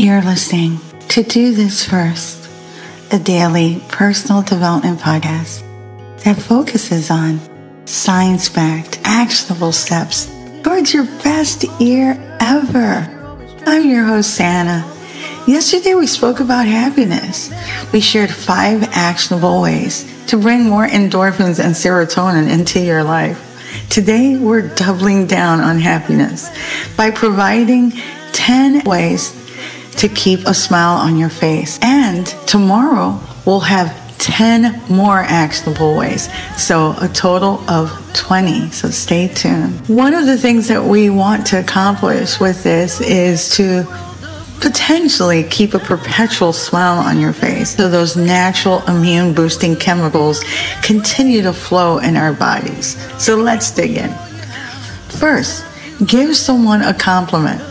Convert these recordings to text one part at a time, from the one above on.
You're listening to Do This First, a daily personal development podcast that focuses on science backed, actionable steps towards your best year ever. I'm your host, Santa. Yesterday we spoke about happiness. We shared five actionable ways to bring more endorphins and serotonin into your life. Today we're doubling down on happiness by providing 10 ways to keep a smile on your face. And tomorrow we'll have 10 more actionable ways. So a total of 20. So stay tuned. One of the things that we want to accomplish with this is to potentially keep a perpetual smile on your face so those natural immune boosting chemicals continue to flow in our bodies. So let's dig in. First, give someone a compliment.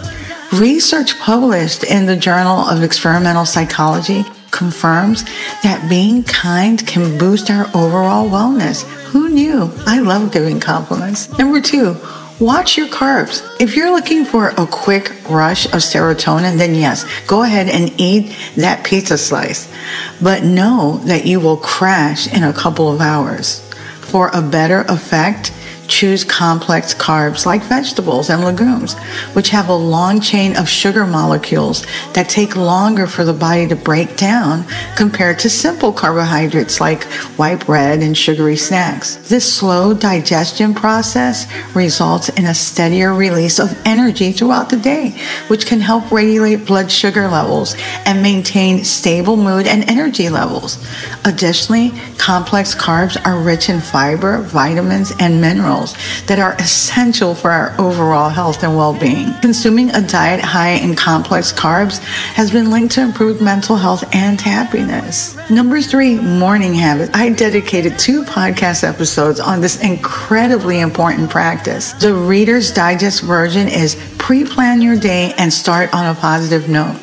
Research published in the Journal of Experimental Psychology confirms that being kind can boost our overall wellness. Who knew? I love giving compliments. Number two, watch your carbs. If you're looking for a quick rush of serotonin, then yes, go ahead and eat that pizza slice. But know that you will crash in a couple of hours. For a better effect, choose complex carbs like vegetables and legumes, which have a long chain of sugar molecules that take longer for the body to break down compared to simple carbohydrates like white bread and sugary snacks. This slow digestion process results in a steadier release of energy throughout the day, which can help regulate blood sugar levels and maintain stable mood and energy levels. Additionally, complex carbs are rich in fiber, vitamins, and minerals that are essential for our overall health and well being. Consuming a diet high in complex carbs has been linked to improved mental health and happiness. Number three, morning habits. I dedicated two podcast episodes on this incredibly important practice. The Reader's Digest version is pre plan your day and start on a positive note.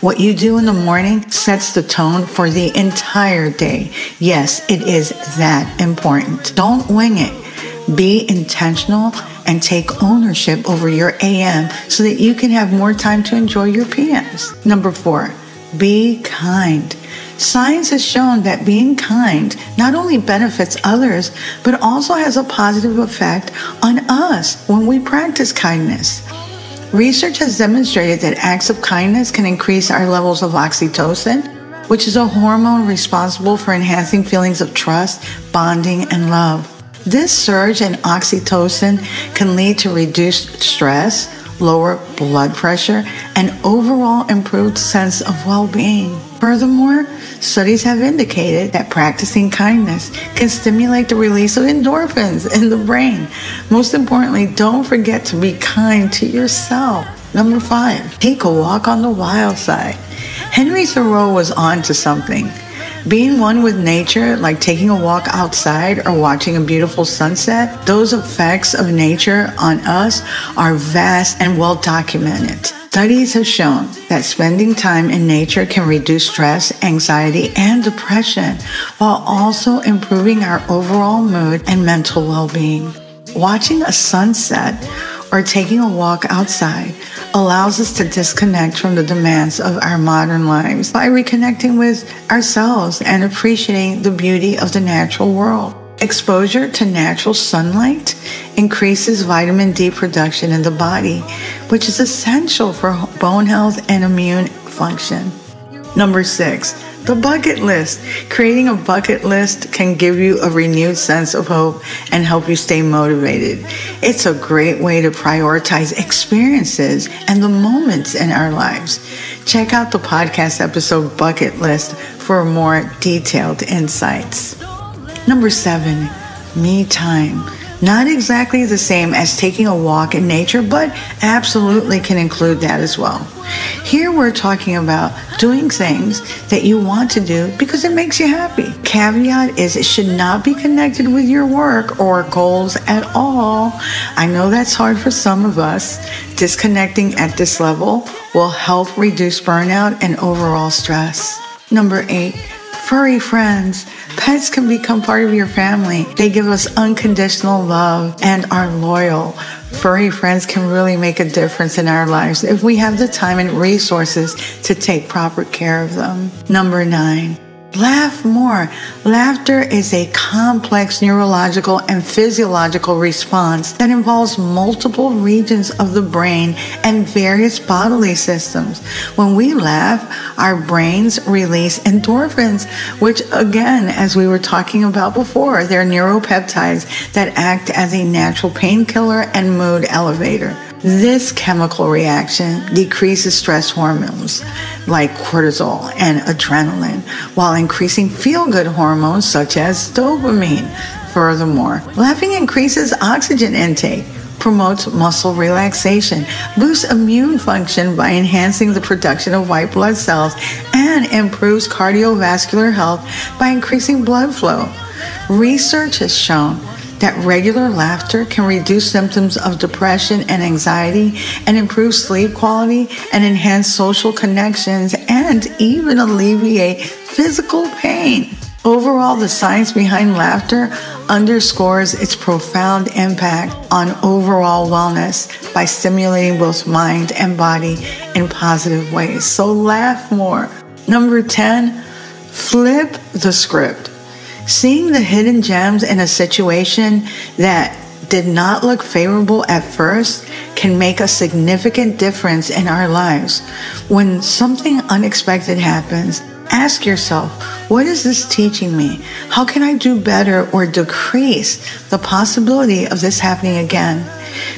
What you do in the morning sets the tone for the entire day. Yes, it is that important. Don't wing it. Be intentional and take ownership over your AM so that you can have more time to enjoy your PMs. Number four, be kind. Science has shown that being kind not only benefits others, but also has a positive effect on us when we practice kindness. Research has demonstrated that acts of kindness can increase our levels of oxytocin, which is a hormone responsible for enhancing feelings of trust, bonding, and love. This surge in oxytocin can lead to reduced stress, lower blood pressure, and overall improved sense of well-being. Furthermore, studies have indicated that practicing kindness can stimulate the release of endorphins in the brain. Most importantly, don't forget to be kind to yourself. Number five, take a walk on the wild side. Henry Thoreau was on to something. Being one with nature, like taking a walk outside or watching a beautiful sunset, those effects of nature on us are vast and well documented. Studies have shown that spending time in nature can reduce stress, anxiety, and depression while also improving our overall mood and mental well being. Watching a sunset or taking a walk outside allows us to disconnect from the demands of our modern lives by reconnecting with ourselves and appreciating the beauty of the natural world. Exposure to natural sunlight increases vitamin D production in the body, which is essential for bone health and immune function. Number six, the bucket list. Creating a bucket list can give you a renewed sense of hope and help you stay motivated. It's a great way to prioritize experiences and the moments in our lives. Check out the podcast episode Bucket List for more detailed insights. Number seven, me time. Not exactly the same as taking a walk in nature, but absolutely can include that as well. Here we're talking about doing things that you want to do because it makes you happy. Caveat is it should not be connected with your work or goals at all. I know that's hard for some of us. Disconnecting at this level will help reduce burnout and overall stress. Number eight, furry friends. Pets can become part of your family. They give us unconditional love and are loyal. Furry friends can really make a difference in our lives if we have the time and resources to take proper care of them. Number nine, Laugh more. Laughter is a complex neurological and physiological response that involves multiple regions of the brain and various bodily systems. When we laugh, our brains release endorphins, which again, as we were talking about before, they're neuropeptides that act as a natural painkiller and mood elevator. This chemical reaction decreases stress hormones like cortisol and adrenaline while increasing feel good hormones such as dopamine. Furthermore, laughing increases oxygen intake, promotes muscle relaxation, boosts immune function by enhancing the production of white blood cells, and improves cardiovascular health by increasing blood flow. Research has shown that regular laughter can reduce symptoms of depression and anxiety and improve sleep quality and enhance social connections and even alleviate physical pain. Overall, the science behind laughter underscores its profound impact on overall wellness by stimulating both mind and body in positive ways. So laugh more. Number 10, flip the script. Seeing the hidden gems in a situation that did not look favorable at first can make a significant difference in our lives. When something unexpected happens, ask yourself, what is this teaching me? How can I do better or decrease the possibility of this happening again?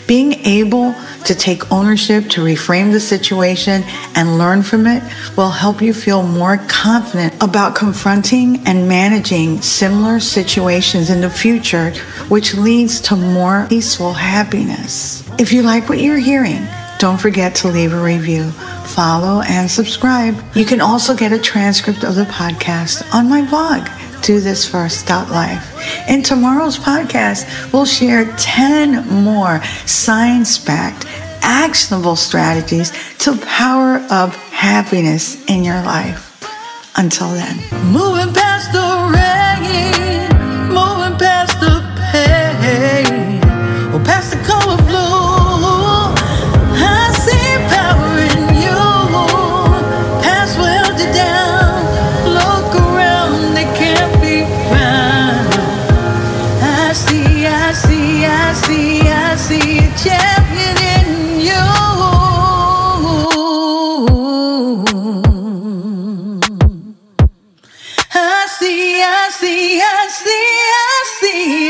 Being able to take ownership, to reframe the situation and learn from it will help you feel more confident about confronting and managing similar situations in the future, which leads to more peaceful happiness. If you like what you're hearing, don't forget to leave a review, follow, and subscribe. You can also get a transcript of the podcast on my blog do this first life. In tomorrow's podcast, we'll share 10 more science backed, actionable strategies to power up happiness in your life. Until then, moving the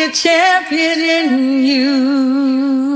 a champion in you.